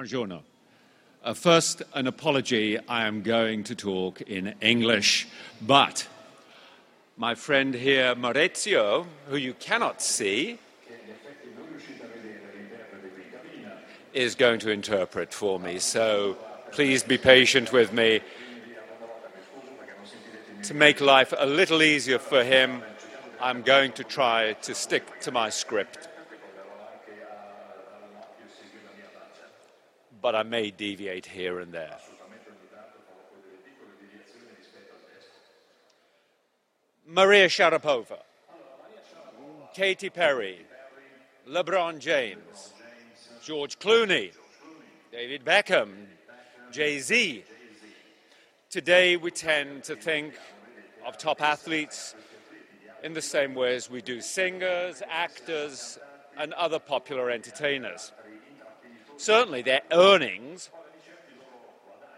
Buongiorno. Uh, first, an apology. I am going to talk in English, but my friend here, Maurizio, who you cannot see, is going to interpret for me. So please be patient with me. To make life a little easier for him, I'm going to try to stick to my script. But I may deviate here and there. Maria Sharapova, Katy Perry, LeBron James, George Clooney, David Beckham, Jay Z. Today we tend to think of top athletes in the same way as we do singers, actors, and other popular entertainers. Certainly, their earnings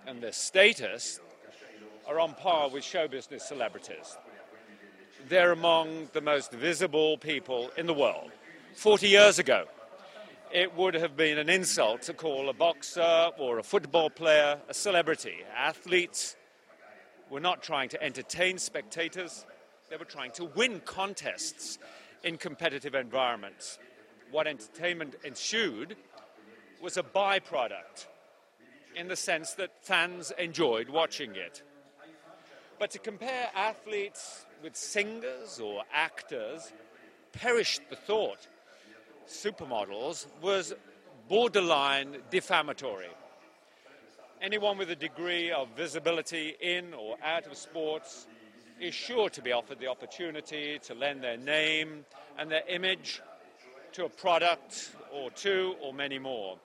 and their status are on par with show business celebrities. They're among the most visible people in the world. 40 years ago, it would have been an insult to call a boxer or a football player a celebrity. Athletes were not trying to entertain spectators, they were trying to win contests in competitive environments. What entertainment ensued was a byproduct in the sense that fans enjoyed watching it. But to compare athletes with singers or actors perished the thought. Supermodels was borderline defamatory. Anyone with a degree of visibility in or out of sports is sure to be offered the opportunity to lend their name and their image to a product or two or many more.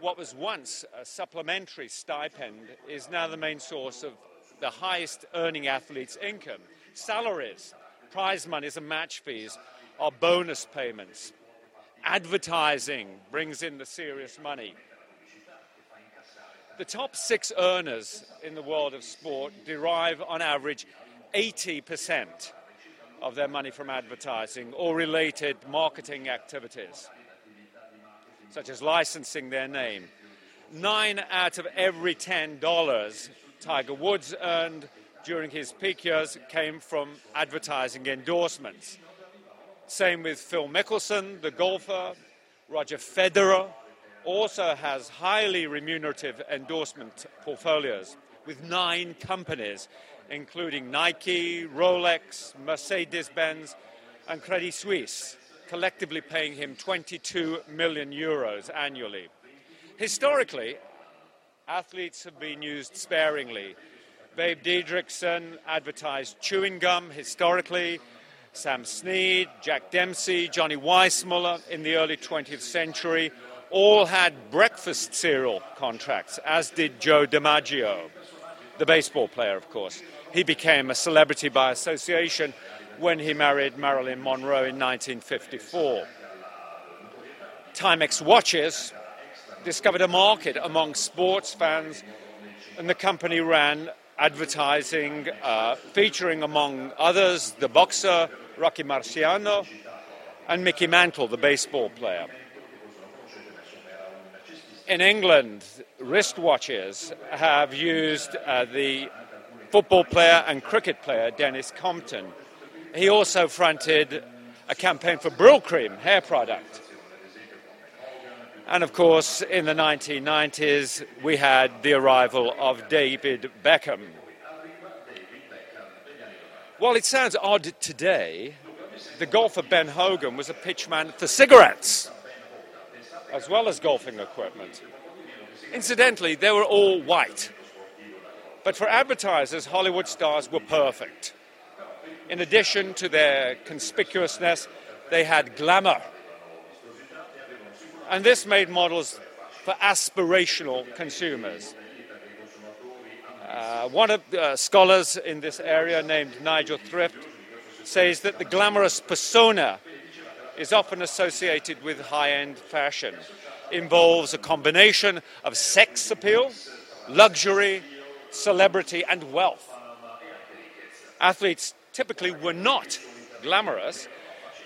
What was once a supplementary stipend is now the main source of the highest earning athletes' income. Salaries, prize monies, and match fees are bonus payments. Advertising brings in the serious money. The top six earners in the world of sport derive on average 80% of their money from advertising or related marketing activities, such as licensing their name. Nine out of every $10 Tiger Woods earned during his peak years came from advertising endorsements. Same with Phil Mickelson, the golfer. Roger Federer also has highly remunerative endorsement portfolios with nine companies including Nike, Rolex, Mercedes Benz, and Credit Suisse, collectively paying him 22 million euros annually. Historically, athletes have been used sparingly. Babe Didrikson advertised chewing gum historically. Sam Snead, Jack Dempsey, Johnny Weissmuller in the early 20th century all had breakfast cereal contracts, as did Joe DiMaggio, the baseball player, of course. He became a celebrity by association when he married Marilyn Monroe in 1954. Timex watches discovered a market among sports fans, and the company ran advertising uh, featuring, among others, the boxer Rocky Marciano and Mickey Mantle, the baseball player. In England, wristwatches have used uh, the football player and cricket player Denis Compton. He also fronted a campaign for Brylcreem hair product. And of course, in the 1990s, we had the arrival of David Beckham. While it sounds odd today, the golfer Ben Hogan was a pitchman for cigarettes as well as golfing equipment. Incidentally, they were all white. But for advertisers, Hollywood stars were perfect. In addition to their conspicuousness, they had glamour. And this made models for aspirational consumers. Uh, one of the uh, scholars in this area, named Nigel Thrift, says that the glamorous persona is often associated with high end fashion, involves a combination of sex appeal, luxury, celebrity, and wealth. Athletes typically were not glamorous,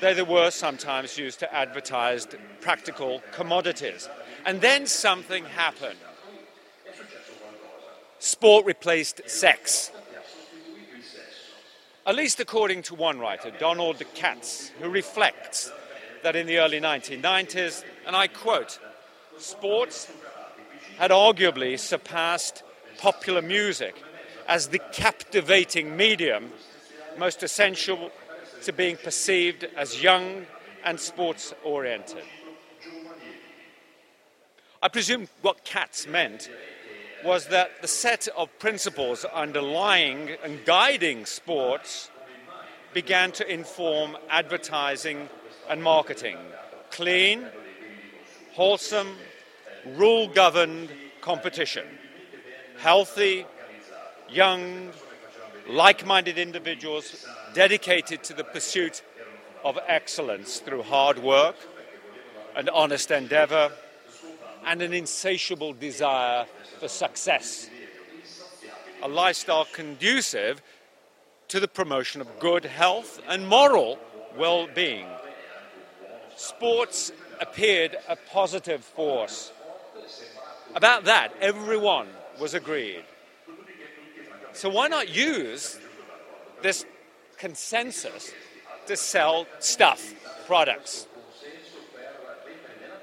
though they were sometimes used to advertise practical commodities. And then something happened. Sport replaced sex. At least according to one writer, Donald Katz, who reflects that in the early 1990s, and I quote, sports had arguably surpassed popular music as the captivating medium most essential to being perceived as young and sports oriented. I presume what Katz meant was that the set of principles underlying and guiding sports began to inform advertising and marketing. Clean, wholesome, rule governed competition. Healthy, young, like minded individuals dedicated to the pursuit of excellence through hard work and honest endeavor and an insatiable desire for success. A lifestyle conducive to the promotion of good health and moral well being. Sports appeared a positive force. About that, everyone was agreed. So, why not use this consensus to sell stuff, products?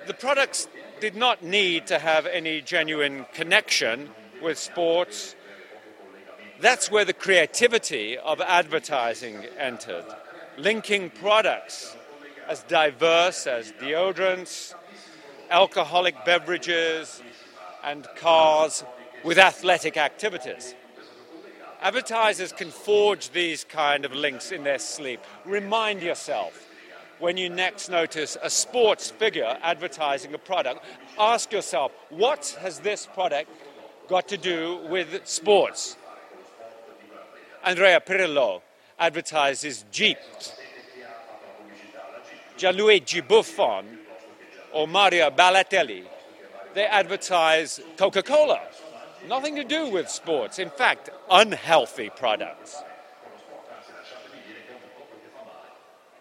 The products did not need to have any genuine connection with sports. That's where the creativity of advertising entered, linking products as diverse as deodorants, alcoholic beverages, and cars with athletic activities. Advertisers can forge these kind of links in their sleep. Remind yourself when you next notice a sports figure advertising a product, ask yourself, what has this product got to do with sports? Andrea Pirlo advertises Jeep. Gianluigi Buffon or Mario Balotelli, they advertise Coca Cola. Nothing to do with sports. In fact, unhealthy products.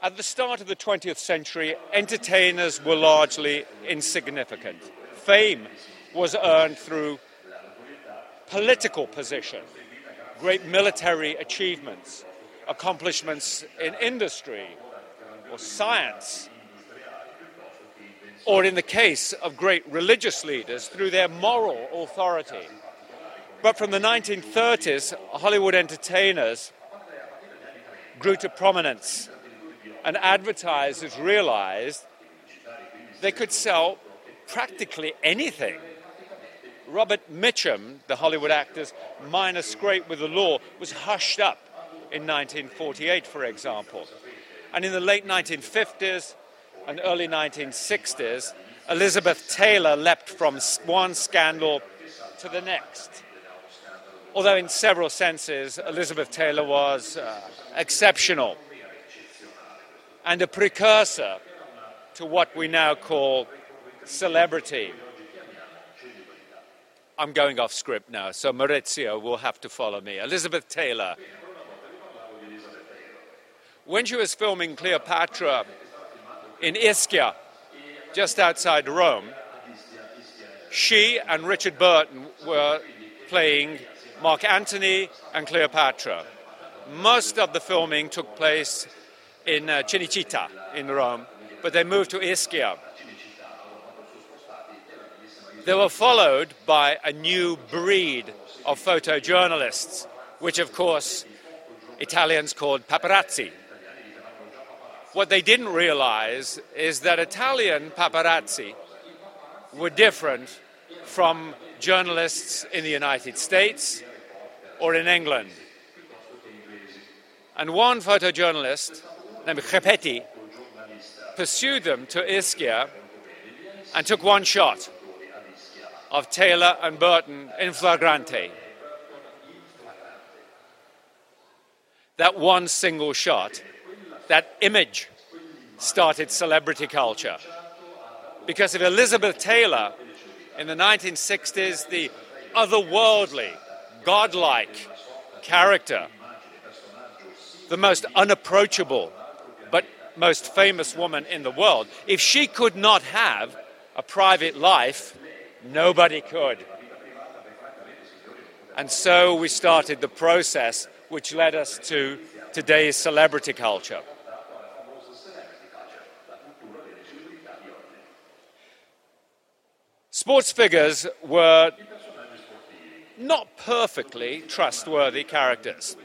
At the start of the 20th century, entertainers were largely insignificant. Fame was earned through political position, great military achievements, accomplishments in industry or science, or in the case of great religious leaders, through their moral authority. But from the 1930s, Hollywood entertainers grew to prominence, and advertisers realized they could sell practically anything. Robert Mitchum, the Hollywood actor's minor scrape with the law, was hushed up in 1948, for example. And in the late 1950s and early 1960s, Elizabeth Taylor leapt from one scandal to the next although in several senses Elizabeth Taylor was uh, exceptional and a precursor to what we now call celebrity. I'm going off script now, so Maurizio will have to follow me. Elizabeth Taylor. When she was filming Cleopatra in Ischia, just outside Rome, she and Richard Burton were playing Mark Antony and Cleopatra. Most of the filming took place in uh, Cinecittà in Rome, but they moved to Ischia. They were followed by a new breed of photojournalists, which of course Italians called paparazzi. What they didn't realize is that Italian paparazzi were different from journalists in the United States or in England. And one photojournalist named Geppetti pursued them to Ischia and took one shot of Taylor and Burton in flagrante. That one single shot, that image, started celebrity culture. Because if Elizabeth Taylor in the 1960s, the otherworldly, godlike character, the most unapproachable but most famous woman in the world, if she could not have a private life, nobody could. And so we started the process which led us to today's celebrity culture. Sports figures were not perfectly trustworthy characters.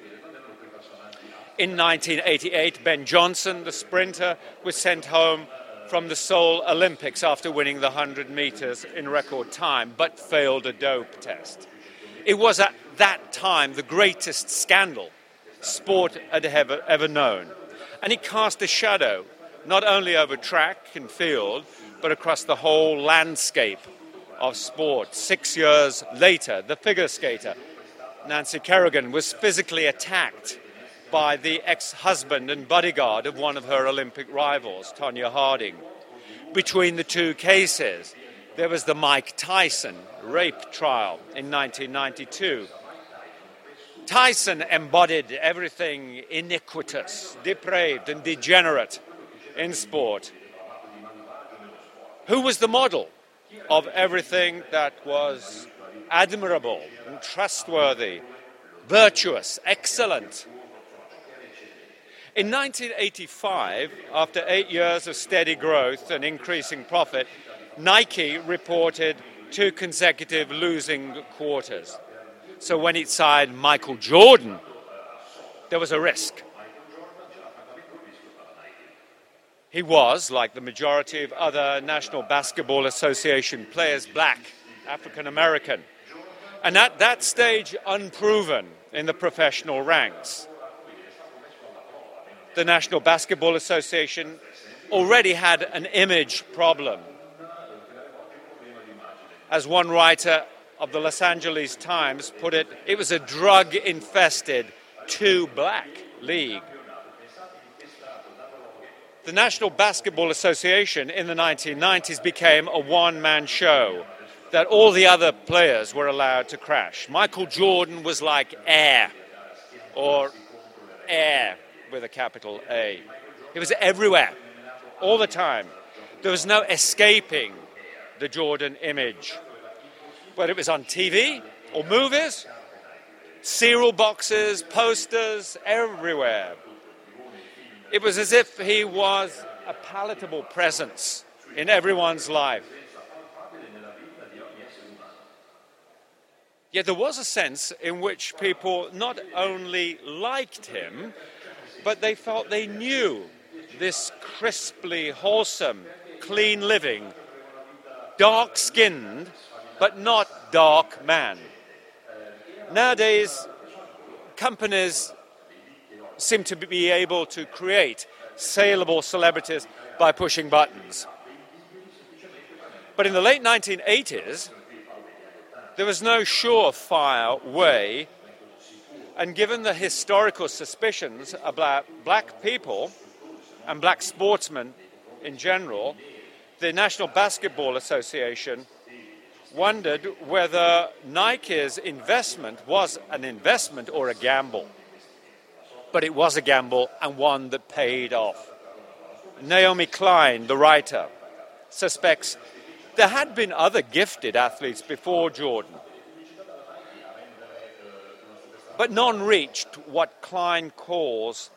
In 1988, Ben Johnson, the sprinter, was sent home from the Seoul Olympics after winning the 100 meters in record time, but failed a dope test. It was at that time the greatest scandal sport had ever, ever known. And it cast a shadow not only over track and field, but across the whole landscape of sport. Six years later, the figure skater, Nancy Kerrigan, was physically attacked by the ex husband and bodyguard of one of her Olympic rivals, Tonya Harding. Between the two cases, there was the Mike Tyson rape trial in 1992. Tyson embodied everything iniquitous, depraved, and degenerate in sport. Who was the model of everything that was admirable and trustworthy, virtuous, excellent? In 1985, after eight years of steady growth and increasing profit, Nike reported two consecutive losing quarters. So when it signed Michael Jordan, there was a risk. He was, like the majority of other National Basketball Association players, black, African American, and at that stage, unproven in the professional ranks. The National Basketball Association already had an image problem as one writer of the Los Angeles Times put it, it was a drug infested, too black league. The National Basketball Association in the 1990s became a one man show that all the other players were allowed to crash. Michael Jordan was like air, or air with a capital A. He was everywhere, all the time. There was no escaping the Jordan image. Whether it was on TV or movies, cereal boxes, posters, everywhere. It was as if he was a palatable presence in everyone's life. Yet there was a sense in which people not only liked him, but they felt they knew this crisply wholesome, clean living dark skinned, but not dark man. Nowadays, companies seem to be able to create saleable celebrities by pushing buttons. But in the late 1980s, there was no surefire way, and given the historical suspicions about black people and black sportsmen in general, the National Basketball Association wondered whether Nike's investment was an investment or a gamble. But it was a gamble and one that paid off. Naomi Klein, the writer, suspects there had been other gifted athletes before Jordan, but none reached what Klein calls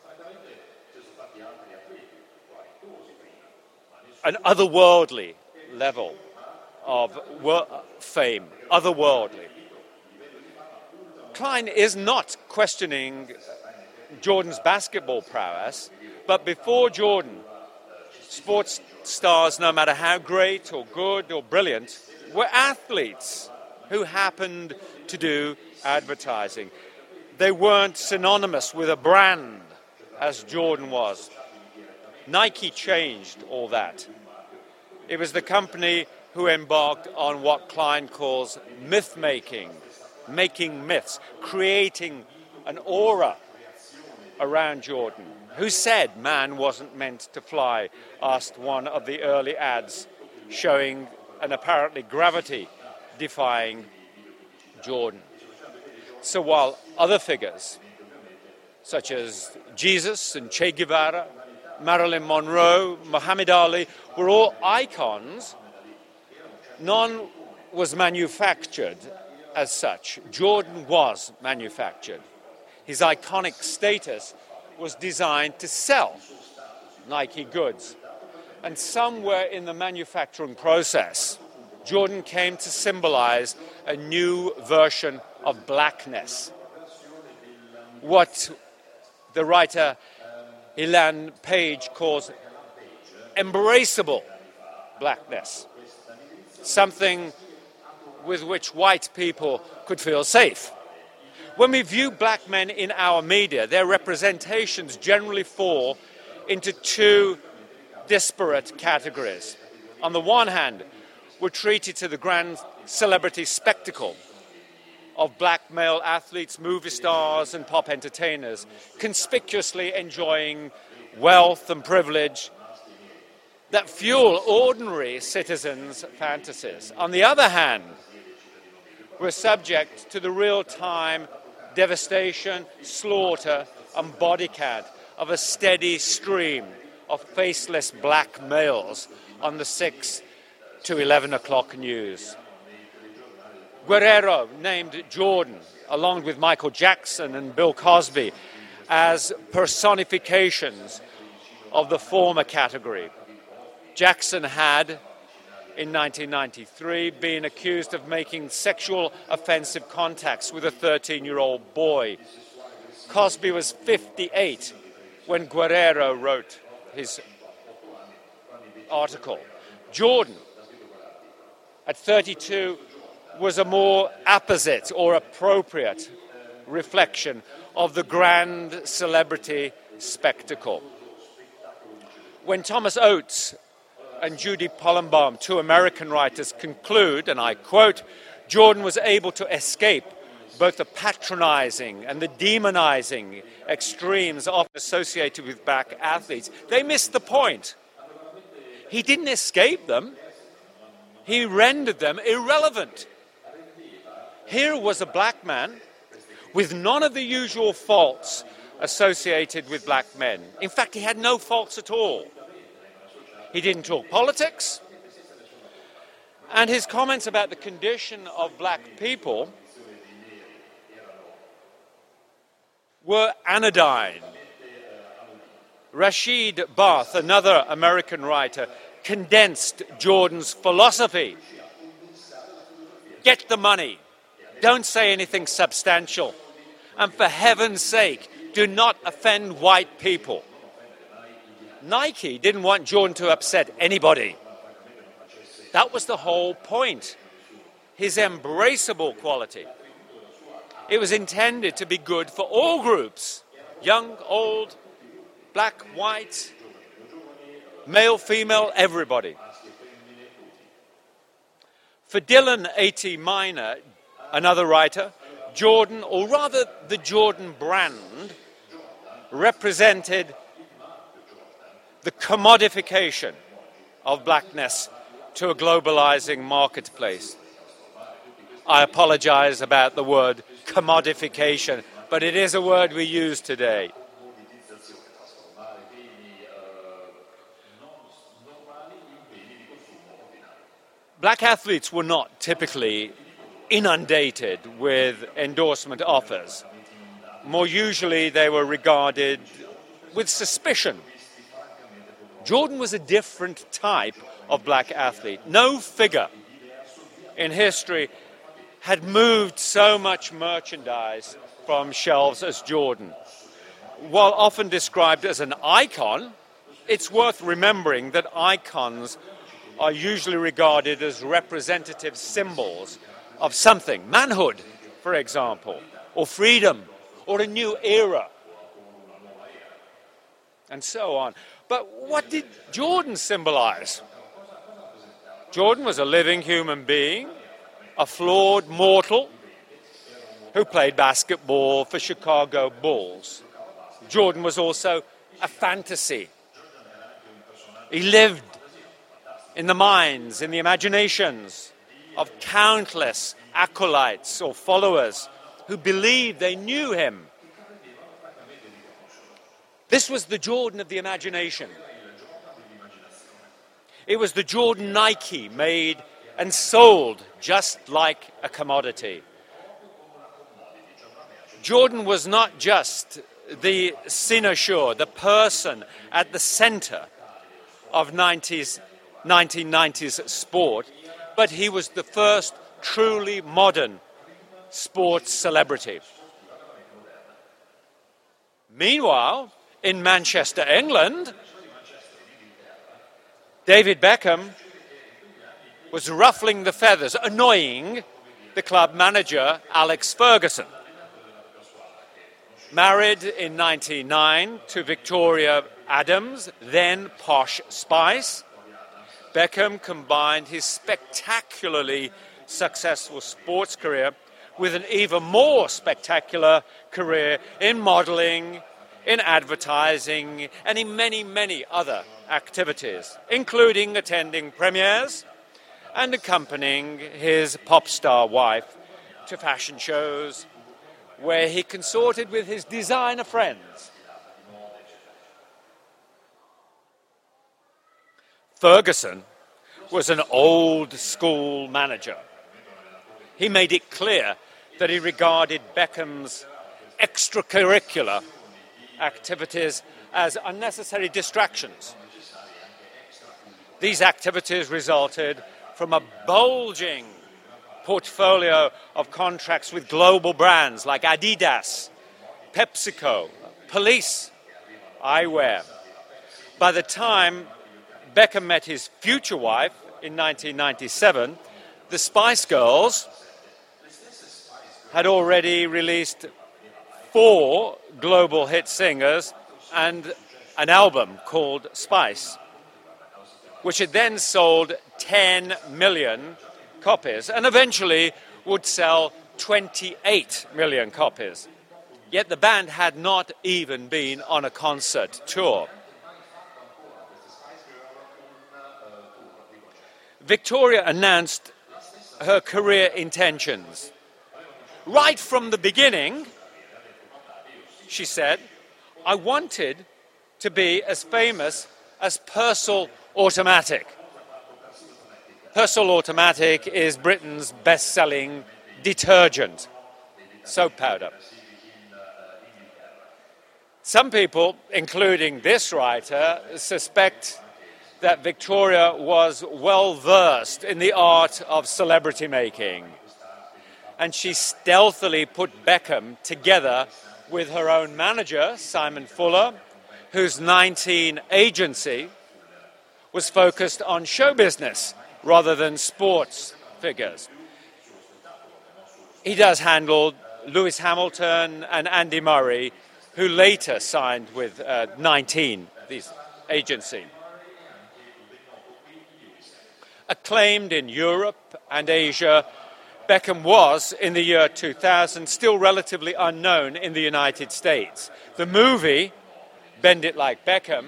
an otherworldly level of fame, otherworldly. Klein is not questioning Jordan's basketball prowess, but before Jordan, sports stars, no matter how great or good or brilliant, were athletes who happened to do advertising. They weren't synonymous with a brand as Jordan was. Nike changed all that. It was the company who embarked on what Klein calls myth making, making myths, creating an aura around Jordan. Who said man wasn't meant to fly? asked one of the early ads, showing an apparently gravity defying Jordan. So while other figures, such as Jesus and Che Guevara, Marilyn Monroe, Muhammad Ali were all icons. None was manufactured as such. Jordan was manufactured. His iconic status was designed to sell Nike goods. And somewhere in the manufacturing process, Jordan came to symbolize a new version of blackness. What the writer Ilan Page calls embraceable blackness, something with which white people could feel safe. When we view black men in our media, their representations generally fall into two disparate categories. On the one hand, we're treated to the grand celebrity spectacle of black male athletes, movie stars, and pop entertainers, conspicuously enjoying wealth and privilege that fuel ordinary citizens' fantasies. On the other hand, we're subject to the real time devastation, slaughter, and body count of a steady stream of faceless black males on the 6 to 11 o'clock news. Guerrero named Jordan, along with Michael Jackson and Bill Cosby, as personifications of the former category. Jackson had, in 1993, being accused of making sexual offensive contacts with a 13 year old boy. Cosby was 58 when Guerrero wrote his article. Jordan, at 32, was a more apposite or appropriate reflection of the grand celebrity spectacle. When Thomas Oates and Judy Polumbaum, two American writers, conclude, and I quote, Jordan was able to escape both the patronizing and the demonizing extremes often associated with black athletes, they missed the point. He didn't escape them, he rendered them irrelevant. Here was a black man with none of the usual faults associated with black men. In fact, he had no faults at all. He didn't talk politics, and his comments about the condition of black people were anodyne. Rashid Barth, another American writer, condensed Jordan's philosophy. Get the money. Don't say anything substantial. And for heaven's sake, do not offend white people. Nike didn't want Jordan to upset anybody. That was the whole point. His embraceable quality. It was intended to be good for all groups young, old, black, white, male, female, everybody. For Dylan A.T. Miner, another writer, Jordan, or rather the Jordan brand, represented the commodification of blackness to a globalizing marketplace. I apologize about the word commodification, but it is a word we use today. Black athletes were not typically inundated with endorsement offers. More usually, they were regarded with suspicion. Jordan was a different type of black athlete. No figure in history had moved so much merchandise from shelves as Jordan. While often described as an icon, it's worth remembering that icons are usually regarded as representative symbols of something manhood, for example, or freedom, or a new era, and so on. But what did Jordan symbolize? Jordan was a living human being a flawed mortal who played basketball for Chicago Bulls. Jordan was also a fantasy. He lived in the minds, in the imaginations of countless acolytes or followers who believed they knew him. This was the Jordan of the imagination. It was the Jordan Nike made and sold just like a commodity. Jordan was not just the cynosure, the person at the center of 90s, 1990s sport, but he was the first truly modern sports celebrity. Meanwhile, in Manchester, England, David Beckham was ruffling the feathers, annoying the club manager, Alex Ferguson. Married in 1999 to Victoria Adams, then Posh Spice, Beckham combined his spectacularly successful sports career with an even more spectacular career in modeling, in advertising, and in many, many other activities, including attending premieres and accompanying his pop star wife to fashion shows where he consorted with his designer friends. Ferguson was an old school manager. He made it clear that he regarded Beckham's extracurricular activities as unnecessary distractions. These activities resulted from a bulging portfolio of contracts with global brands like Adidas, PepsiCo, Police, Eyewear. By the time Beckham met his future wife in 1997, the Spice Girls had already released four global hit singers and an album called Spice, which had then sold 10 million copies and eventually would sell 28 million copies. Yet the band had not even been on a concert tour. Victoria announced her career intentions. Right from the beginning, she said, I wanted to be as famous as Persil Automatic. Persil Automatic is Britain's best selling detergent, soap powder. Some people, including this writer, suspect that Victoria was well versed in the art of celebrity making. And she stealthily put Beckham together with her own manager, Simon Fuller, whose 19 agency was focused on show business rather than sports figures. He does handle Lewis Hamilton and Andy Murray, who later signed with uh, 19, this agency acclaimed in Europe and Asia, Beckham was, in the year 2000, still relatively unknown in the United States. The movie, Bend It Like Beckham,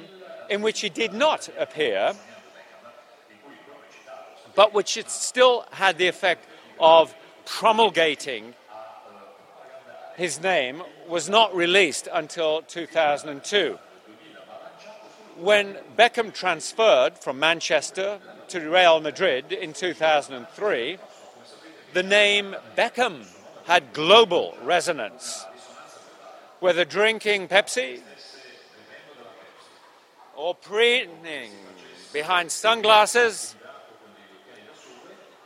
in which he did not appear, but which it still had the effect of promulgating his name, was not released until 2002. When Beckham transferred from Manchester to Real Madrid in 2003, the name Beckham had global resonance. Whether drinking Pepsi or preening behind sunglasses,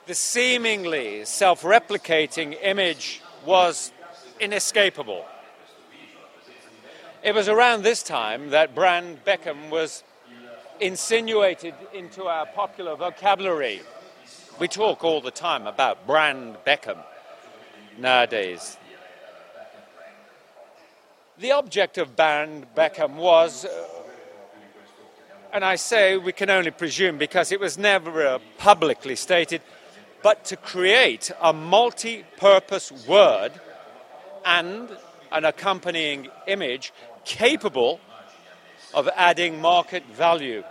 the seemingly self replicating image was inescapable. It was around this time that brand Beckham was insinuated into our popular vocabulary. We talk all the time about brand Beckham nowadays. The object of brand Beckham was, uh, and I say we can only presume because it was never uh, publicly stated, but to create a multi purpose word and an accompanying image capable of adding market value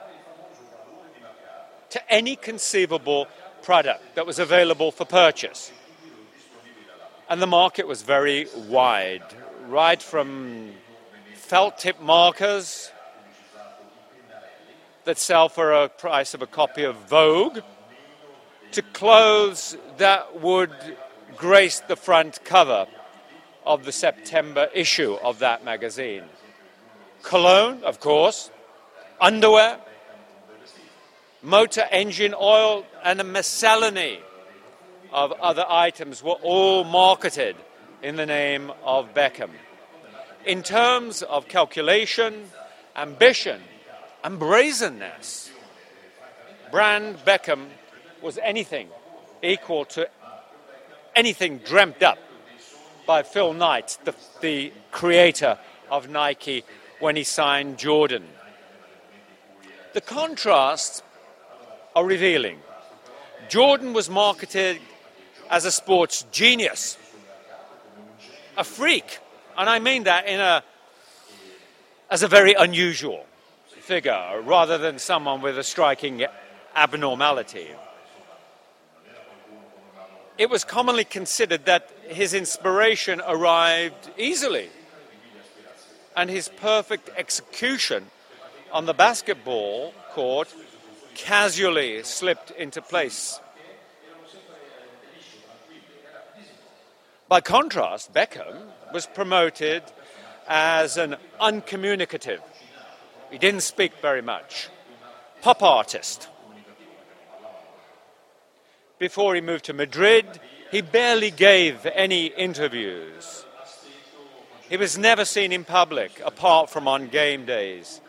to any conceivable product that was available for purchase. And the market was very wide, right from felt tip markers that sell for a price of a copy of Vogue to clothes that would grace the front cover of the September issue of that magazine. Cologne, of course, underwear, motor engine oil, and a miscellany of other items were all marketed in the name of Beckham. In terms of calculation, ambition, and brazenness, brand Beckham was anything equal to anything dreamt up by Phil Knight, the, the creator of Nike, when he signed Jordan. The contrasts are revealing. Jordan was marketed as a sports genius, a freak, and I mean that in a as a very unusual figure rather than someone with a striking abnormality. It was commonly considered that his inspiration arrived easily and his perfect execution on the basketball court casually slipped into place. By contrast, Beckham was promoted as an uncommunicative, he didn't speak very much, pop artist. Before he moved to Madrid, he barely gave any interviews. He was never seen in public apart from on game days,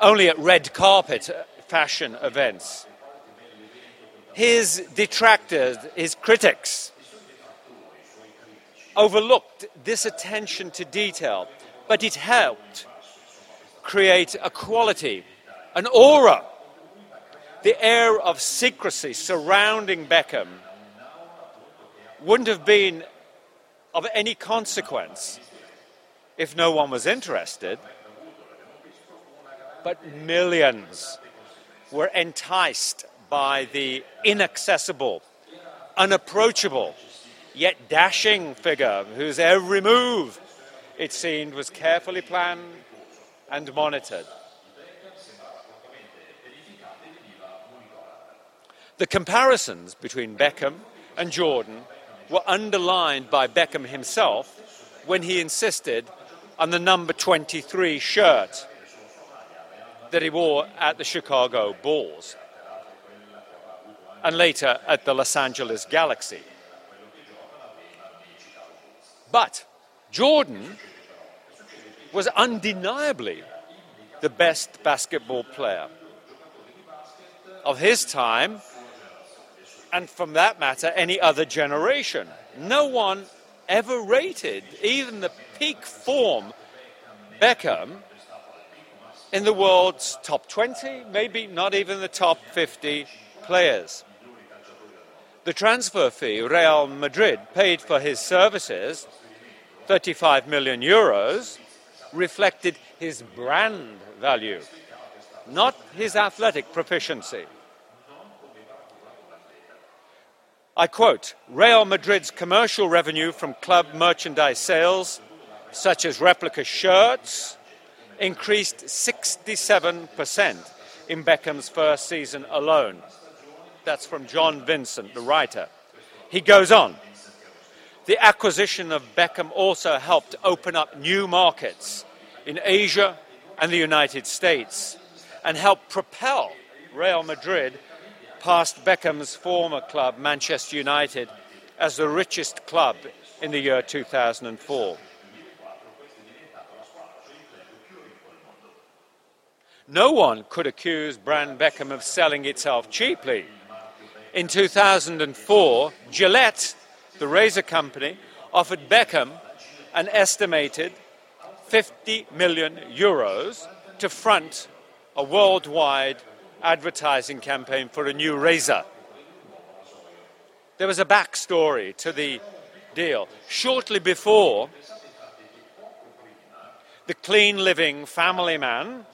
only at red carpet fashion events. His detractors, his critics, overlooked this attention to detail, but it helped create a quality, an aura, the air of secrecy surrounding Beckham wouldn't have been of any consequence if no one was interested. But millions were enticed by the inaccessible, unapproachable, yet dashing figure whose every move, it seemed, was carefully planned and monitored. The comparisons between Beckham and Jordan were underlined by Beckham himself when he insisted on the number 23 shirt that he wore at the Chicago Bulls and later at the Los Angeles Galaxy. But Jordan was undeniably the best basketball player of his time, and from that matter, any other generation. No one ever rated even the peak form Beckham in the world's top 20, maybe not even the top 50 players. The transfer fee Real Madrid paid for his services 35 million euros, reflected his brand value, not his athletic proficiency. I quote Real Madrid's commercial revenue from club merchandise sales, such as replica shirts, increased 67% in Beckham's first season alone. That's from John Vincent, the writer. He goes on the acquisition of Beckham also helped open up new markets in Asia and the United States and helped propel Real Madrid past Beckham's former club, Manchester United, as the richest club in the year 2004. No one could accuse brand Beckham of selling itself cheaply. In 2004, Gillette the razor company offered Beckham an estimated 50 million euros to front a worldwide advertising campaign for a new razor. There was a backstory to the deal. Shortly before, the clean living family man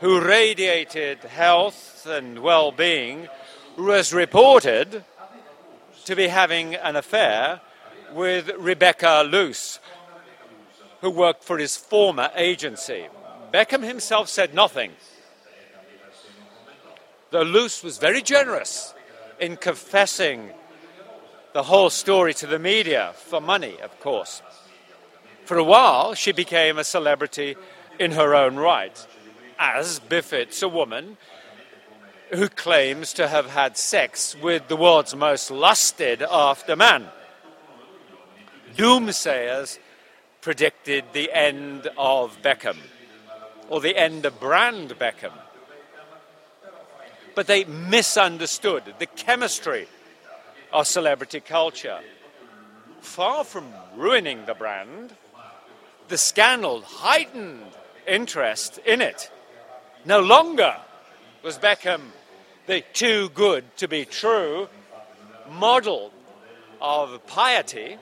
who radiated health and well being was reported to be having an affair with Rebecca Loos, who worked for his former agency. Beckham himself said nothing, though Loos was very generous in confessing the whole story to the media for money, of course. For a while, she became a celebrity in her own right, as befits a woman who claims to have had sex with the world's most lusted after man. Doomsayers predicted the end of Beckham, or the end of brand Beckham. But they misunderstood the chemistry of celebrity culture. Far from ruining the brand, the scandal heightened interest in it. No longer was Beckham the too good to be true model of piety.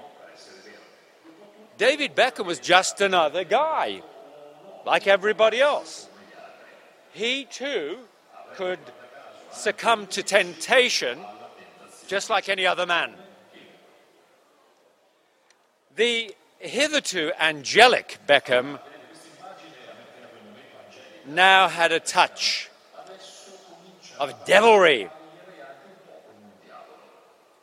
David Beckham was just another guy, like everybody else. He too could succumb to temptation just like any other man. The hitherto angelic Beckham now had a touch of devilry.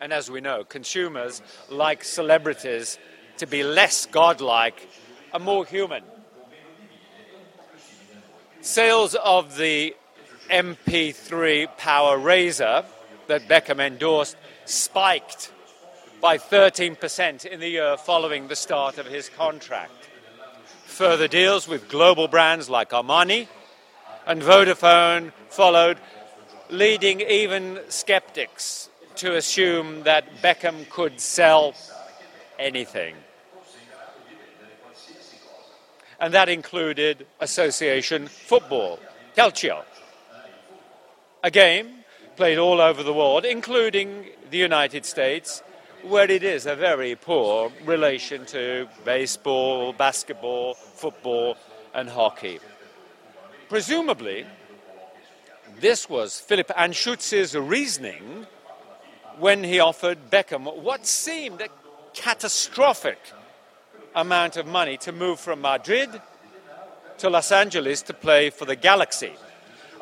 And as we know, consumers like celebrities to be less godlike and more human. Sales of the MP3 Power Razor that Beckham endorsed spiked by 13% in the year following the start of his contract. Further deals with global brands like Armani and Vodafone followed, leading even skeptics to assume that Beckham could sell anything. And that included association football, Calcio. A game played all over the world, including the United States, where it is a very poor relation to baseball, basketball, football, and hockey. Presumably, this was Philip Anschutz's reasoning when he offered Beckham what seemed a catastrophic amount of money to move from Madrid to Los Angeles to play for the Galaxy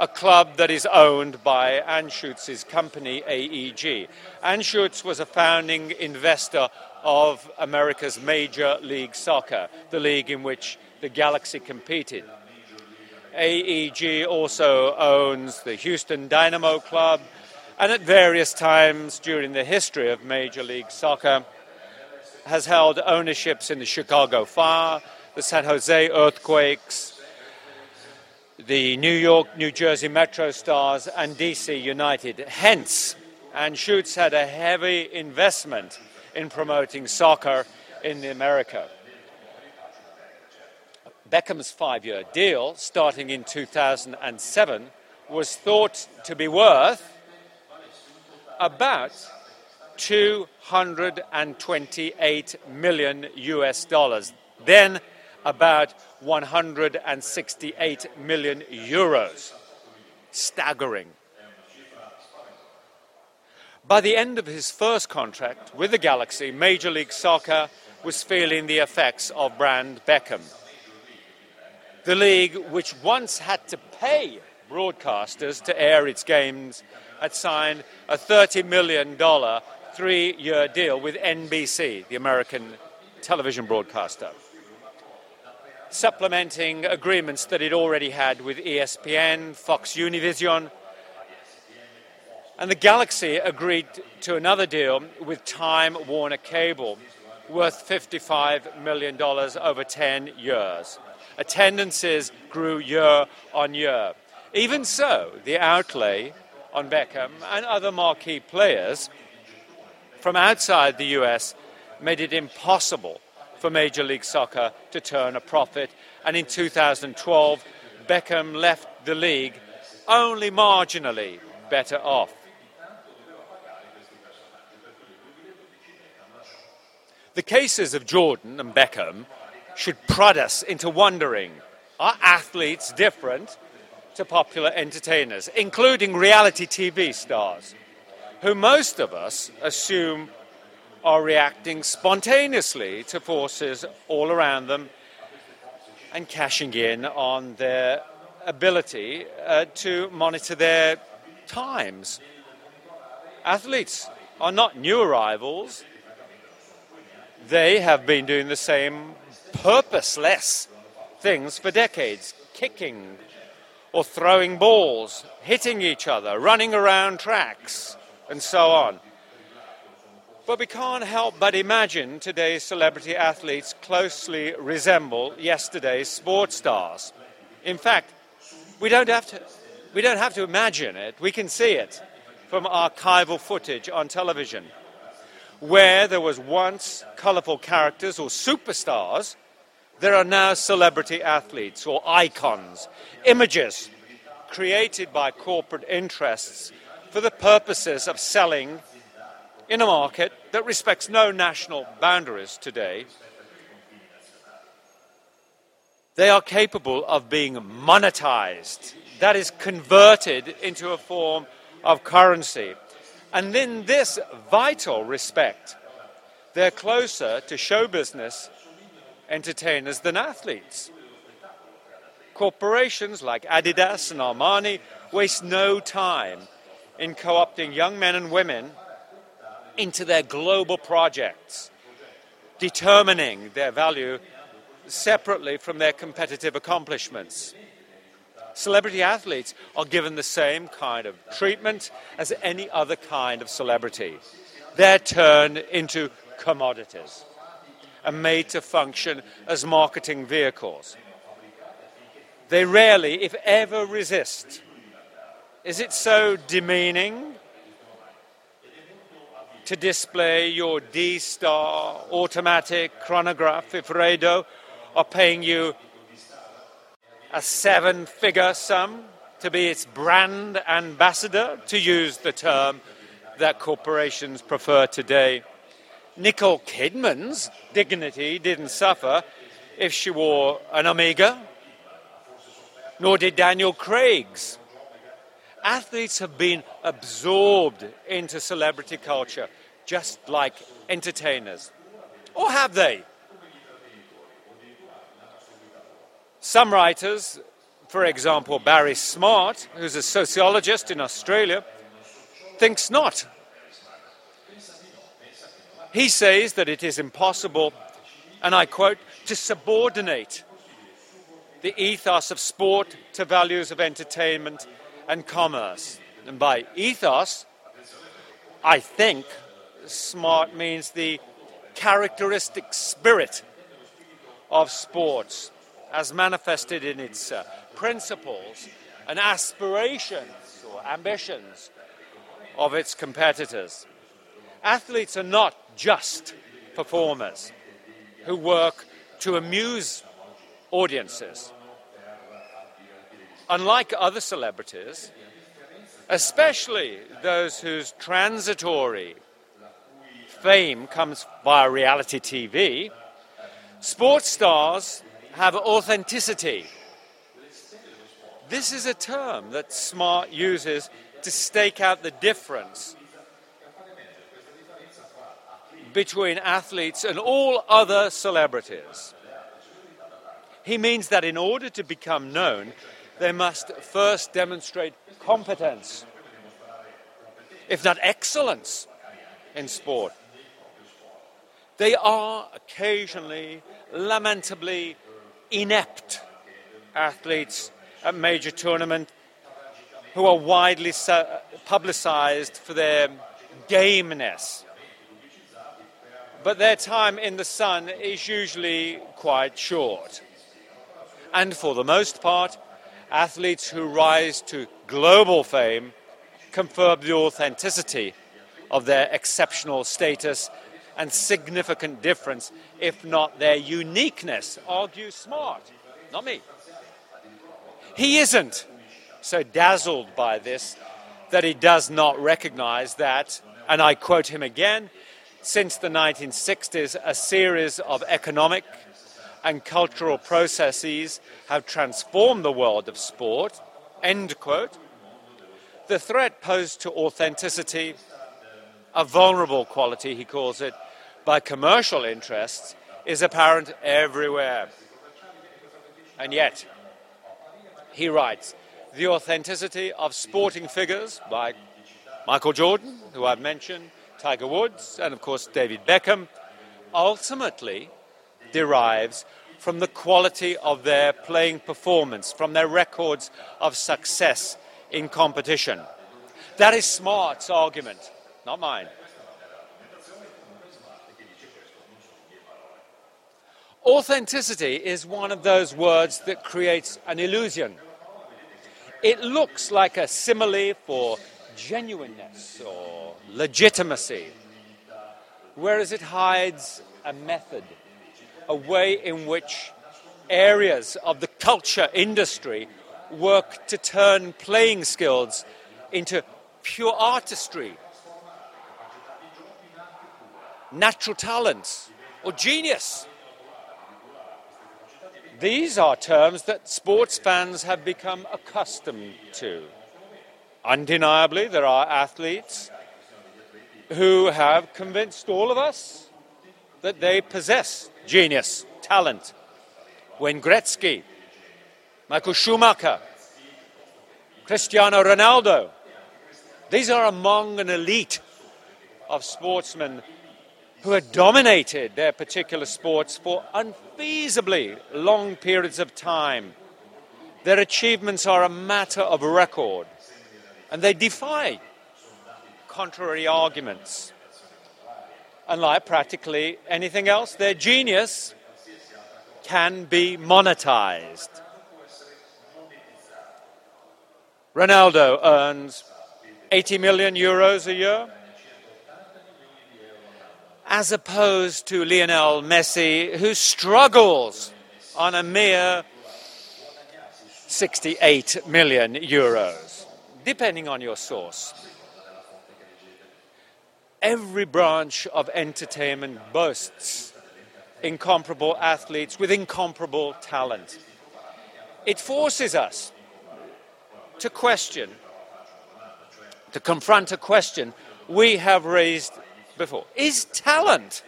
a club that is owned by Anschutz's company, AEG. Anschutz was a founding investor of America's Major League Soccer, the league in which the Galaxy competed. AEG also owns the Houston Dynamo Club, and at various times during the history of Major League Soccer, has held ownerships in the Chicago Fire, the San Jose Earthquakes, the New York, New Jersey MetroStars, and DC United. Hence, Anschutz had a heavy investment in promoting soccer in America. Beckham's five year deal, starting in 2007, was thought to be worth about 228 million US dollars. Then about 168 million euros. Staggering. By the end of his first contract with the Galaxy, Major League Soccer was feeling the effects of brand Beckham. The league, which once had to pay broadcasters to air its games, had signed a $30 million three year deal with NBC, the American television broadcaster supplementing agreements that it already had with ESPN, Fox Univision. And the Galaxy agreed to another deal with Time Warner Cable worth $55 million over 10 years. Attendances grew year on year. Even so, the outlay on Beckham and other marquee players from outside the US made it impossible for Major League Soccer to turn a profit. And in 2012, Beckham left the league only marginally better off. The cases of Jordan and Beckham should prod us into wondering are athletes different to popular entertainers, including reality TV stars, who most of us assume are reacting spontaneously to forces all around them and cashing in on their ability uh, to monitor their times. Athletes are not new arrivals. They have been doing the same purposeless things for decades kicking or throwing balls, hitting each other, running around tracks, and so on. But we can't help but imagine today's celebrity athletes closely resemble yesterday's sports stars. In fact, we don't have to, we don't have to imagine it, we can see it from archival footage on television. Where there was once colourful characters or superstars, there are now celebrity athletes or icons, images created by corporate interests for the purposes of selling in a market that respects no national boundaries today, they are capable of being monetized, that is, converted into a form of currency. And in this vital respect, they're closer to show business entertainers than athletes. Corporations like Adidas and Armani waste no time in co opting young men and women into their global projects, determining their value separately from their competitive accomplishments. Celebrity athletes are given the same kind of treatment as any other kind of celebrity. They're turned into commodities and made to function as marketing vehicles. They rarely, if ever, resist. Is it so demeaning to display your D Star automatic chronograph if Rado are paying you a seven figure sum to be its brand ambassador, to use the term that corporations prefer today. Nicole Kidman's dignity didn't suffer if she wore an Omega, nor did Daniel Craig's athletes have been absorbed into celebrity culture just like entertainers. Or have they? Some writers, for example, Barry Smart, who's a sociologist in Australia, thinks not. He says that it is impossible, and I quote, to subordinate the ethos of sport to values of entertainment and commerce. And by ethos, I think Smart means the characteristic spirit of sports as manifested in its uh, principles and aspirations or ambitions of its competitors. Athletes are not just performers who work to amuse audiences unlike other celebrities, especially those whose transitory fame comes via reality TV, sports stars have authenticity. This is a term that Smart uses to stake out the difference between athletes and all other celebrities. He means that in order to become known, they must first demonstrate competence, if not excellence, in sport. They are occasionally, lamentably inept athletes at major tournaments who are widely publicized for their gameness. But their time in the sun is usually quite short. And for the most part, athletes who rise to global fame confirm the authenticity of their exceptional status and significant difference, if not their uniqueness. Argue Smart, not me. He isn't so dazzled by this that he does not recognize that, and I quote him again, since the 1960s, a series of economic, and cultural processes have transformed the world of sport, end quote, the threat posed to authenticity, a vulnerable quality, he calls it, by commercial interests is apparent everywhere. And yet, he writes, the authenticity of sporting figures like Michael Jordan, who I've mentioned, Tiger Woods, and of course David Beckham, ultimately derives from the quality of their playing performance, from their records of success in competition. That is Smart's argument, not mine. Authenticity is one of those words that creates an illusion. It looks like a simile for genuineness or legitimacy, whereas it hides a method, a way in which areas of the culture industry work to turn playing skills into pure artistry, natural talents, or genius. These are terms that sports fans have become accustomed to. Undeniably, there are athletes who have convinced all of us that they possess genius, talent. Wayne Gretzky, Michael Schumacher, Cristiano Ronaldo. These are among an elite of sportsmen who had dominated their particular sports for unfeasibly long periods of time. Their achievements are a matter of record, and they defy contrary arguments. Unlike practically anything else, their genius can be monetized. Ronaldo earns 80 million euros a year as opposed to Lionel Messi, who struggles on a mere 68 million euros, depending on your source. Every branch of entertainment boasts incomparable athletes with incomparable talent. It forces us to question, to confront a question we have raised before. Is talent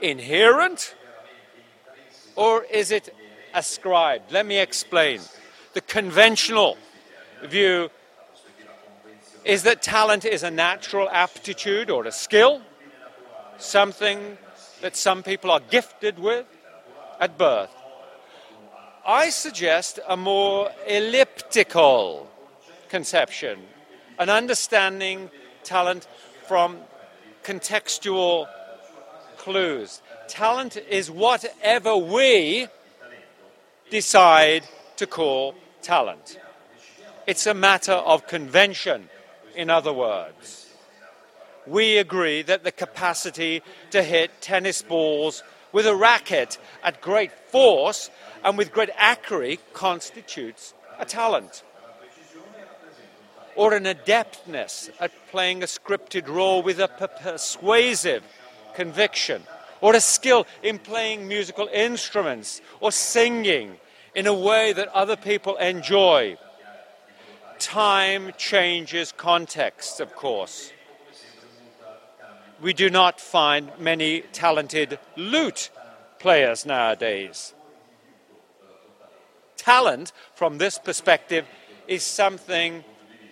inherent or is it ascribed? Let me explain. The conventional view is that talent is a natural aptitude or a skill, something that some people are gifted with at birth. I suggest a more elliptical conception, an understanding talent from contextual clues. Talent is whatever we decide to call talent. It's a matter of convention, in other words. We agree that the capacity to hit tennis balls with a racket at great force and with great accuracy constitutes a talent or an adeptness at playing a scripted role with a persuasive conviction, or a skill in playing musical instruments or singing in a way that other people enjoy. Time changes context, of course. We do not find many talented lute players nowadays. Talent, from this perspective, is something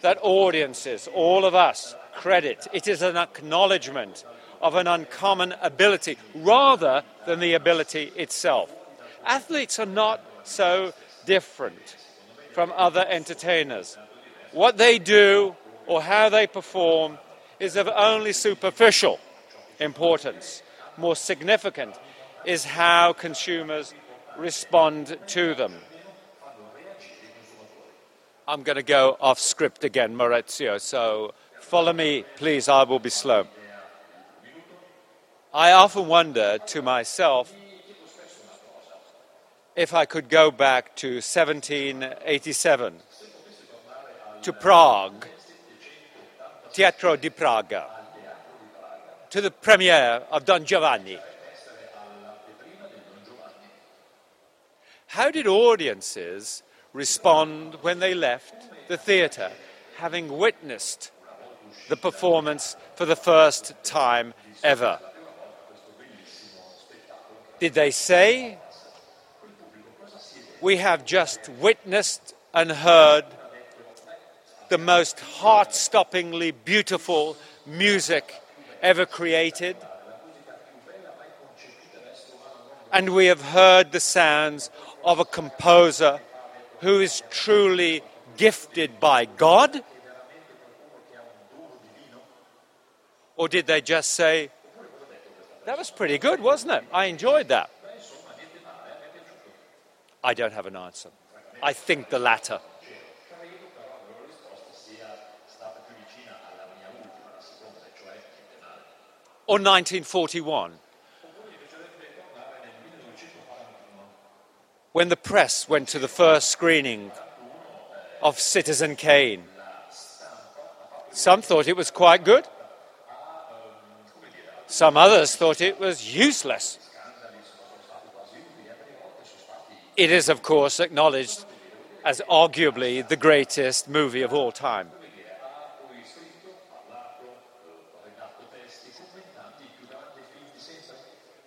that audiences, all of us, credit. It is an acknowledgement of an uncommon ability rather than the ability itself. Athletes are not so different from other entertainers. What they do or how they perform is of only superficial importance. More significant is how consumers respond to them. I'm going to go off script again, Maurizio, so follow me, please. I will be slow. I often wonder to myself if I could go back to 1787 to Prague, Teatro di Praga, to the premiere of Don Giovanni. How did audiences respond when they left the theatre, having witnessed the performance for the first time ever. Did they say, we have just witnessed and heard the most heart stoppingly beautiful music ever created. And we have heard the sounds of a composer who is truly gifted by God? Or did they just say, that was pretty good, wasn't it? I enjoyed that. I don't have an answer. I think the latter. Or 1941, when the press went to the first screening of Citizen Kane. Some thought it was quite good. Some others thought it was useless. It is, of course, acknowledged as arguably the greatest movie of all time.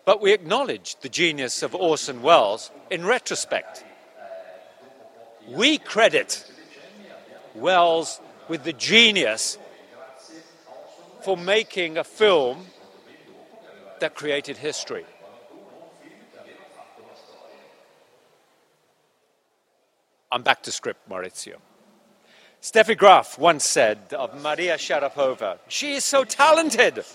But we acknowledge the genius of Orson Welles in retrospect. We credit Welles with the genius for making a film that created history. I'm back to script, Maurizio. Steffi Graf once said of Maria Sharapova, she is so talented.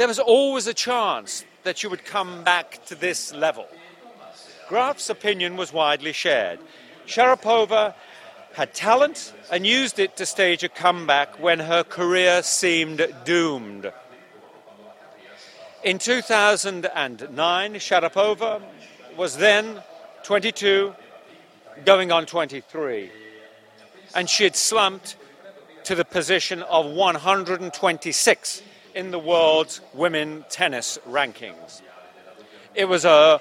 There was always a chance that she would come back to this level. Graf's opinion was widely shared. Sharapova had talent and used it to stage a comeback when her career seemed doomed. In 2009, Sharapova was then 22, going on 23. And she had slumped to the position of 126 in the world's women tennis rankings. It was a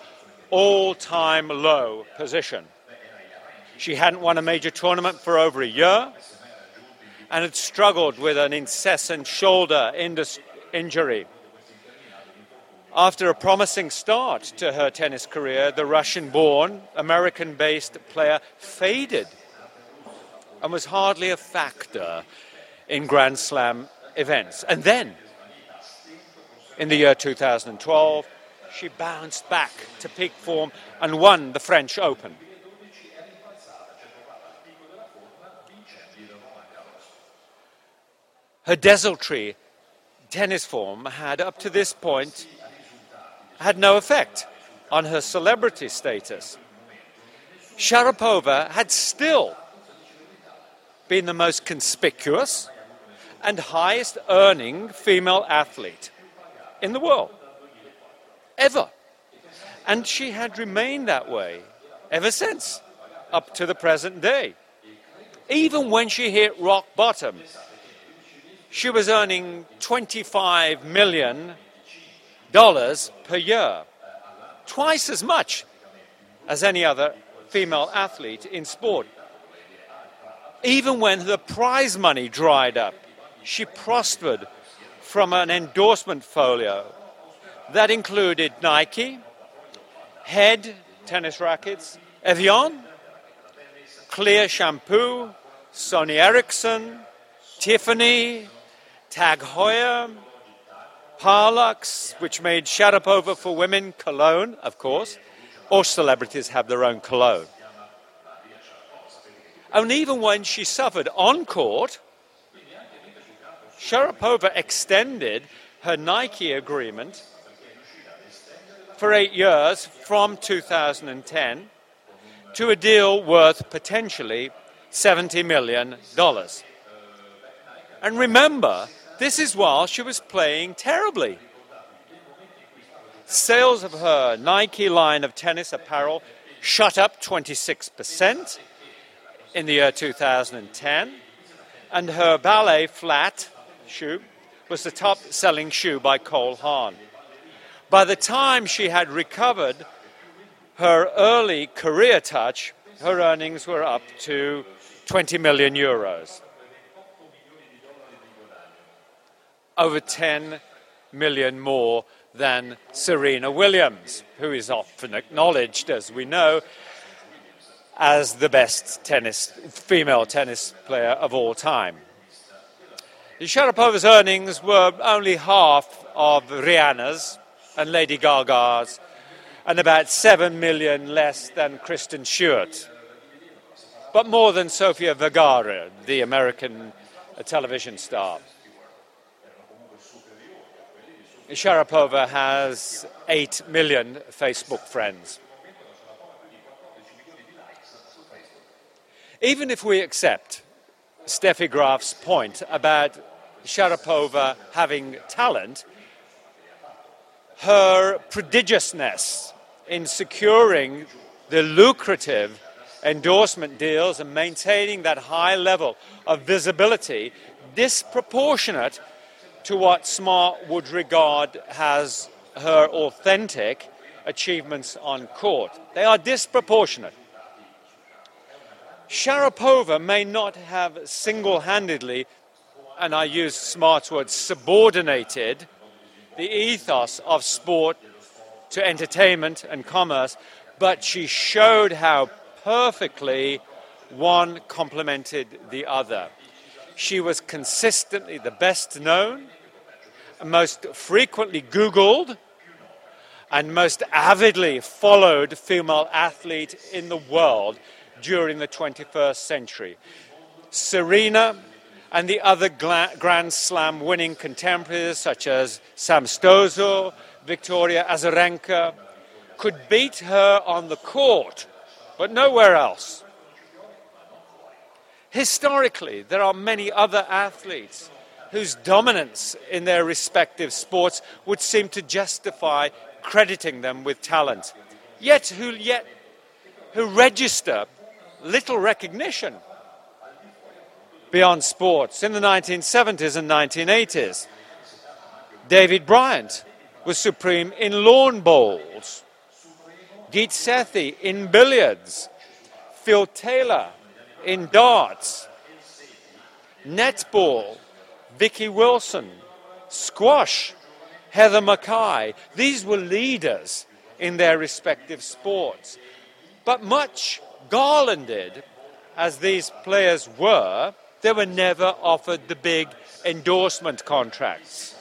all-time low position. She hadn't won a major tournament for over a year and had struggled with an incessant shoulder injury after a promising start to her tennis career, the Russian born, American based player faded and was hardly a factor in Grand Slam events. And then, in the year 2012, she bounced back to peak form and won the French Open. Her desultory tennis form had, up to this point, had no effect on her celebrity status. Sharapova had still been the most conspicuous and highest earning female athlete in the world, ever. And she had remained that way ever since, up to the present day. Even when she hit rock bottom, she was earning 25 million dollars per year, twice as much as any other female athlete in sport. Even when the prize money dried up, she prospered from an endorsement folio that included Nike, Head tennis rackets, Evian, Clear shampoo, Sony Ericsson, Tiffany, Tag Heuer, Parlux, which made Sharapova for women, cologne, of course. All celebrities have their own cologne. And even when she suffered on court, Sharapova extended her Nike agreement for eight years from 2010 to a deal worth potentially $70 million. And remember, this is while she was playing terribly. Sales of her Nike line of tennis apparel shot up 26% in the year 2010, and her ballet flat shoe was the top selling shoe by Cole Haan. By the time she had recovered her early career touch, her earnings were up to 20 million euros. over 10 million more than Serena Williams, who is often acknowledged, as we know, as the best tennis, female tennis player of all time. Sharapova's earnings were only half of Rihanna's and Lady Gaga's, and about 7 million less than Kristen Stewart, but more than Sofia Vergara, the American television star. Sharapova has 8 million Facebook friends. Even if we accept Steffi Graf's point about Sharapova having talent, her prodigiousness in securing the lucrative endorsement deals and maintaining that high level of visibility disproportionate to what Smart would regard as her authentic achievements on court. They are disproportionate. Sharapova may not have single handedly, and I use Smart words, subordinated the ethos of sport to entertainment and commerce, but she showed how perfectly one complemented the other. She was consistently the best known, most frequently Googled, and most avidly followed female athlete in the world during the 21st century. Serena and the other Grand Slam winning contemporaries, such as Sam Stosur, Victoria Azarenka, could beat her on the court, but nowhere else. Historically, there are many other athletes whose dominance in their respective sports would seem to justify crediting them with talent, yet who yet who register little recognition beyond sports in the 1970s and 1980s. David Bryant was supreme in lawn bowls, Geet Sethi in billiards, Phil Taylor in darts, netball, Vicky Wilson, squash, Heather McKay. These were leaders in their respective sports. But much garlanded as these players were, they were never offered the big endorsement contracts,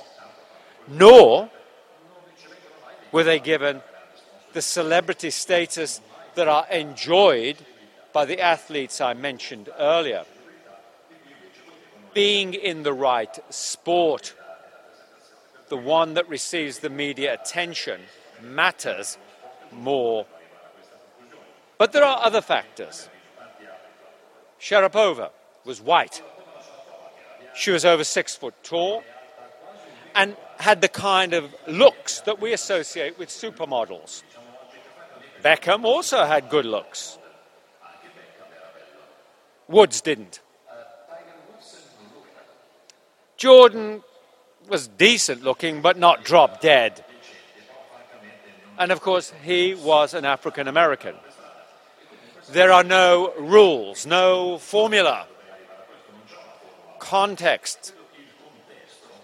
nor were they given the celebrity status that are enjoyed by the athletes I mentioned earlier. Being in the right sport, the one that receives the media attention, matters more. But there are other factors. Sharapova was white. She was over six foot tall and had the kind of looks that we associate with supermodels. Beckham also had good looks. Woods didn't. Jordan was decent looking, but not drop dead. And of course, he was an African American. There are no rules, no formula context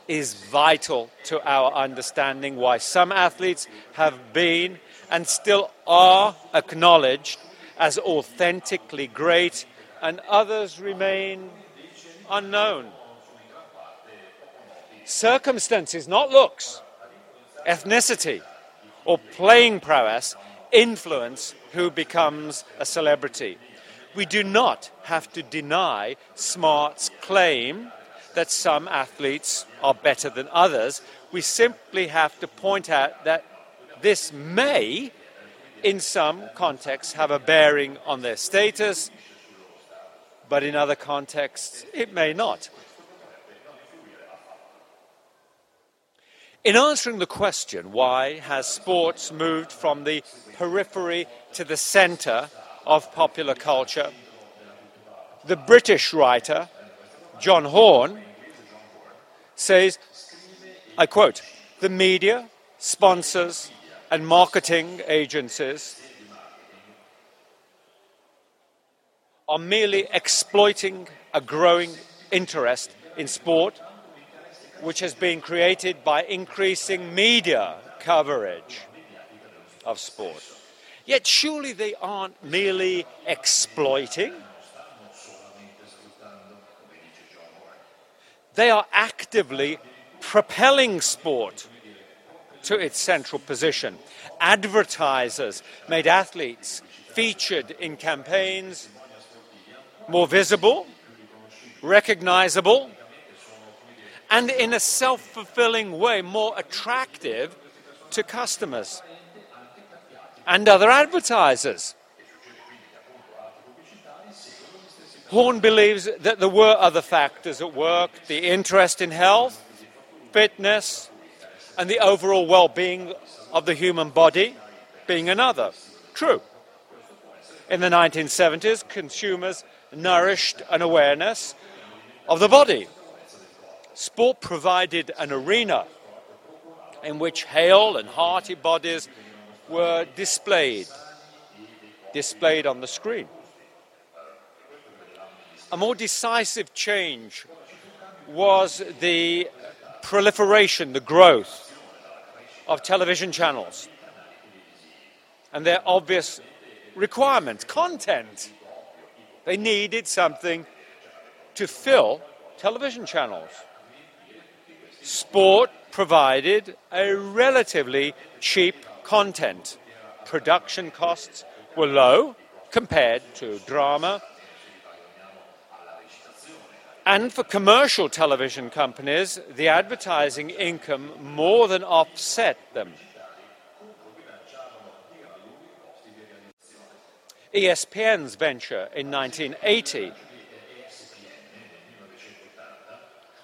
is vital to our understanding why some athletes have been and still are acknowledged as authentically great and others remain unknown. Circumstances, not looks, ethnicity, or playing prowess influence who becomes a celebrity we do not have to deny Smart's claim that some athletes are better than others. We simply have to point out that this may, in some contexts, have a bearing on their status, but in other contexts, it may not. In answering the question, why has sports moved from the periphery to the centre of popular culture. The British writer John Horne says, I quote, the media, sponsors, and marketing agencies are merely exploiting a growing interest in sport, which has been created by increasing media coverage of sport. Yet surely they aren't merely exploiting. They are actively propelling sport to its central position. Advertisers made athletes featured in campaigns more visible, recognizable, and in a self fulfilling way more attractive to customers and other advertisers. Horne believes that there were other factors at work the interest in health, fitness, and the overall well being of the human body being another. True. In the 1970s, consumers nourished an awareness of the body. Sport provided an arena in which hale and hearty bodies were displayed, displayed on the screen. A more decisive change was the proliferation, the growth of television channels and their obvious requirements, content. They needed something to fill television channels. Sport provided a relatively cheap content. Production costs were low compared to drama. And for commercial television companies, the advertising income more than offset them. ESPN's venture in 1980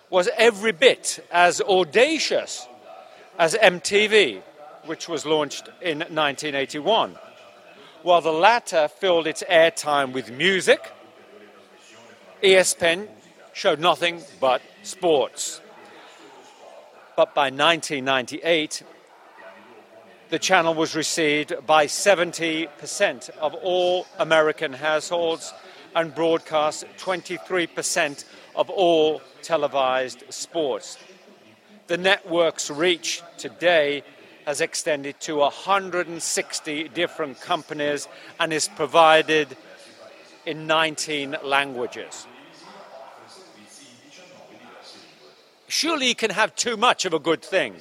was every bit as audacious as MTV, which was launched in 1981, while the latter filled its airtime with music. ESPN showed nothing but sports. But by 1998, the channel was received by 70% of all American households and broadcast 23% of all televised sports. The network's reach today has extended to 160 different companies and is provided in 19 languages. Surely you can have too much of a good thing.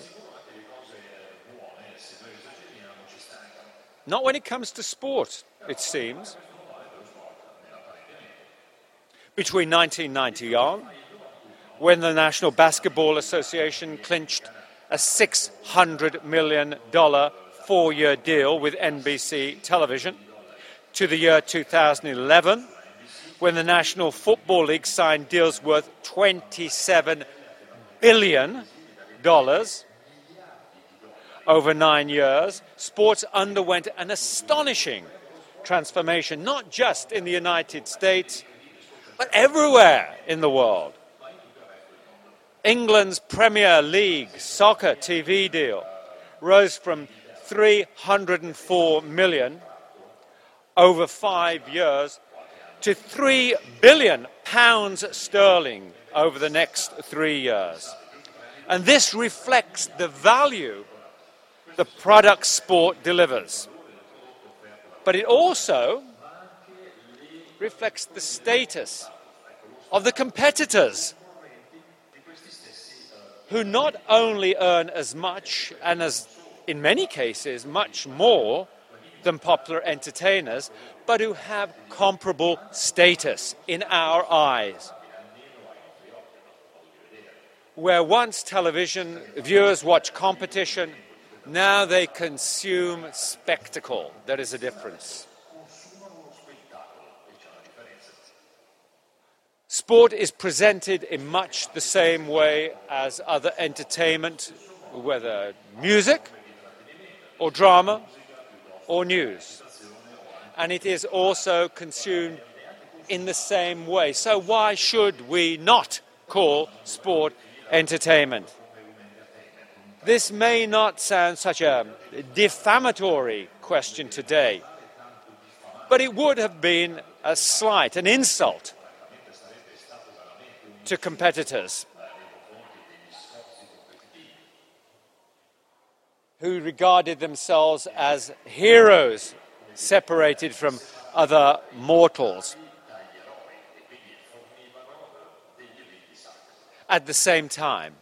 Not when it comes to sport, it seems. Between 1991, when the National Basketball Association clinched a $600 million four year deal with NBC television, to the year 2011, when the National Football League signed deals worth $27 billion over nine years, sports underwent an astonishing transformation, not just in the United States, but everywhere in the world. England's Premier League soccer TV deal rose from 304 million over five years to 3 billion pounds sterling over the next three years. And this reflects the value the product sport delivers. But it also reflects the status of the competitors who not only earn as much and as in many cases much more than popular entertainers, but who have comparable status in our eyes. Where once television viewers watch competition now they consume spectacle. There is a difference. Sport is presented in much the same way as other entertainment, whether music or drama or news. And it is also consumed in the same way. So, why should we not call sport entertainment? This may not sound such a defamatory question today, but it would have been a slight, an insult to competitors. who regarded themselves as heroes separated from other mortals. At the same time,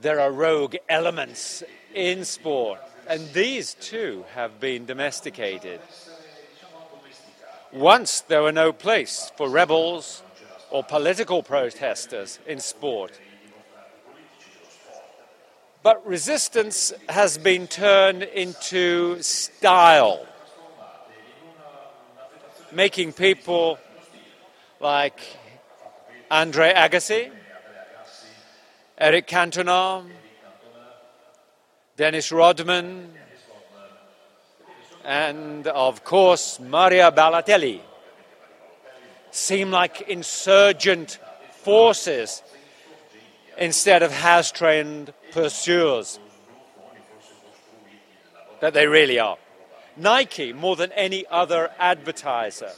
there are rogue elements in sport, and these too have been domesticated. Once there were no place for rebels or political protesters in sport. But resistance has been turned into style, making people like Andre Agassi, Eric Cantona, Dennis Rodman, and of course Mario Balotelli seem like insurgent forces instead of house trained pursuers that they really are. Nike, more than any other advertiser,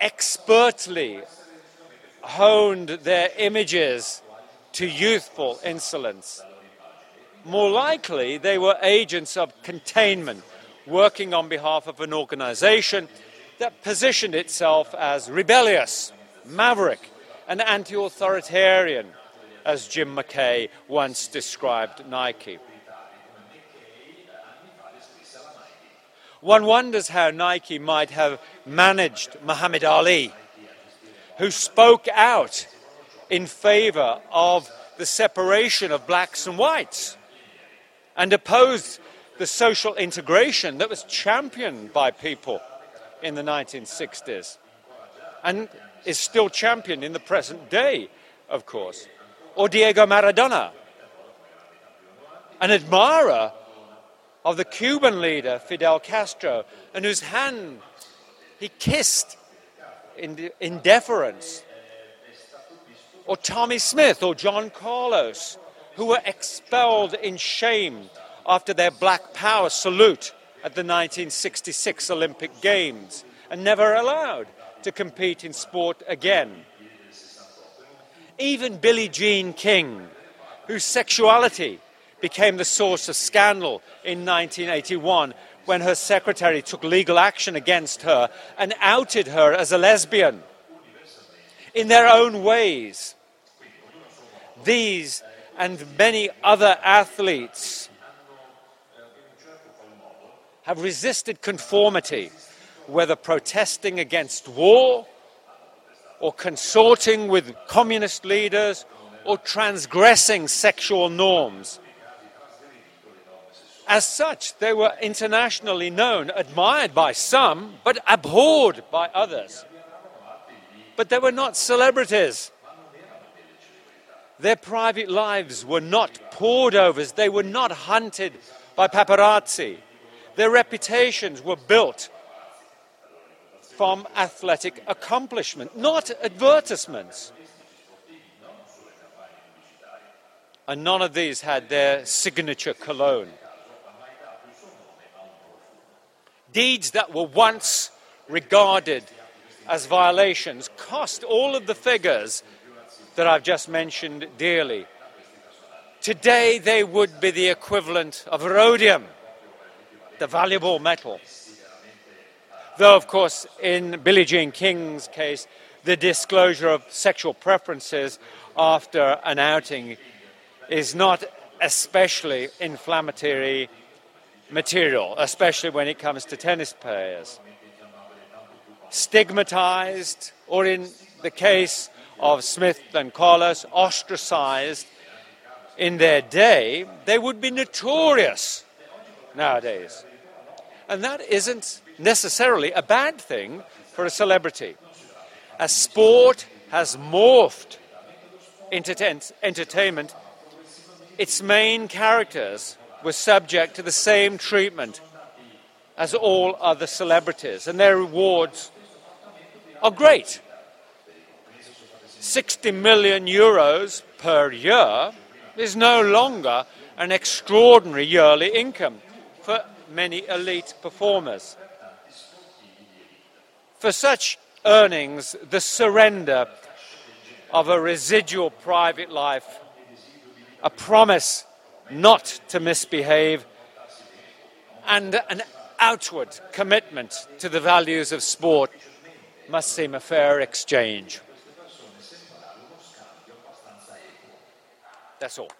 expertly honed their images to youthful insolence. More likely, they were agents of containment working on behalf of an organization that positioned itself as rebellious, maverick, and anti authoritarian, as Jim McKay once described Nike. One wonders how Nike might have managed Muhammad Ali, who spoke out in favor of the separation of blacks and whites and opposed the social integration that was championed by people in the 1960s and is still championed in the present day, of course. Or Diego Maradona, an admirer of the Cuban leader Fidel Castro, and whose hand he kissed in, in deference. Or Tommie Smith or John Carlos, who were expelled in shame after their Black Power salute at the 1966 Olympic Games and never allowed to compete in sport again. Even Billie Jean King, whose sexuality became the source of scandal in 1981 when her secretary took legal action against her and outed her as a lesbian. In their own ways, these and many other athletes have resisted conformity, whether protesting against war or consorting with communist leaders or transgressing sexual norms. As such, they were internationally known, admired by some, but abhorred by others. But they were not celebrities. Their private lives were not pored over, they were not hunted by paparazzi. Their reputations were built from athletic accomplishment, not advertisements. And none of these had their signature cologne. Deeds that were once regarded as violations cost all of the figures that I've just mentioned dearly. Today, they would be the equivalent of rhodium the valuable metal. Though, of course, in Billie Jean King's case, the disclosure of sexual preferences after an outing is not especially inflammatory material, especially when it comes to tennis players. Stigmatized, or in the case of Smith and Carlos, ostracized in their day, they would be notorious nowadays. And that isn't necessarily a bad thing for a celebrity. As sport has morphed into entertainment, its main characters were subject to the same treatment as all other celebrities, and their rewards are great. 60 million euros per year is no longer an extraordinary yearly income for many elite performers. For such earnings, the surrender of a residual private life a promise not to misbehave, and an outward commitment to the values of sport must seem a fair exchange. That's all.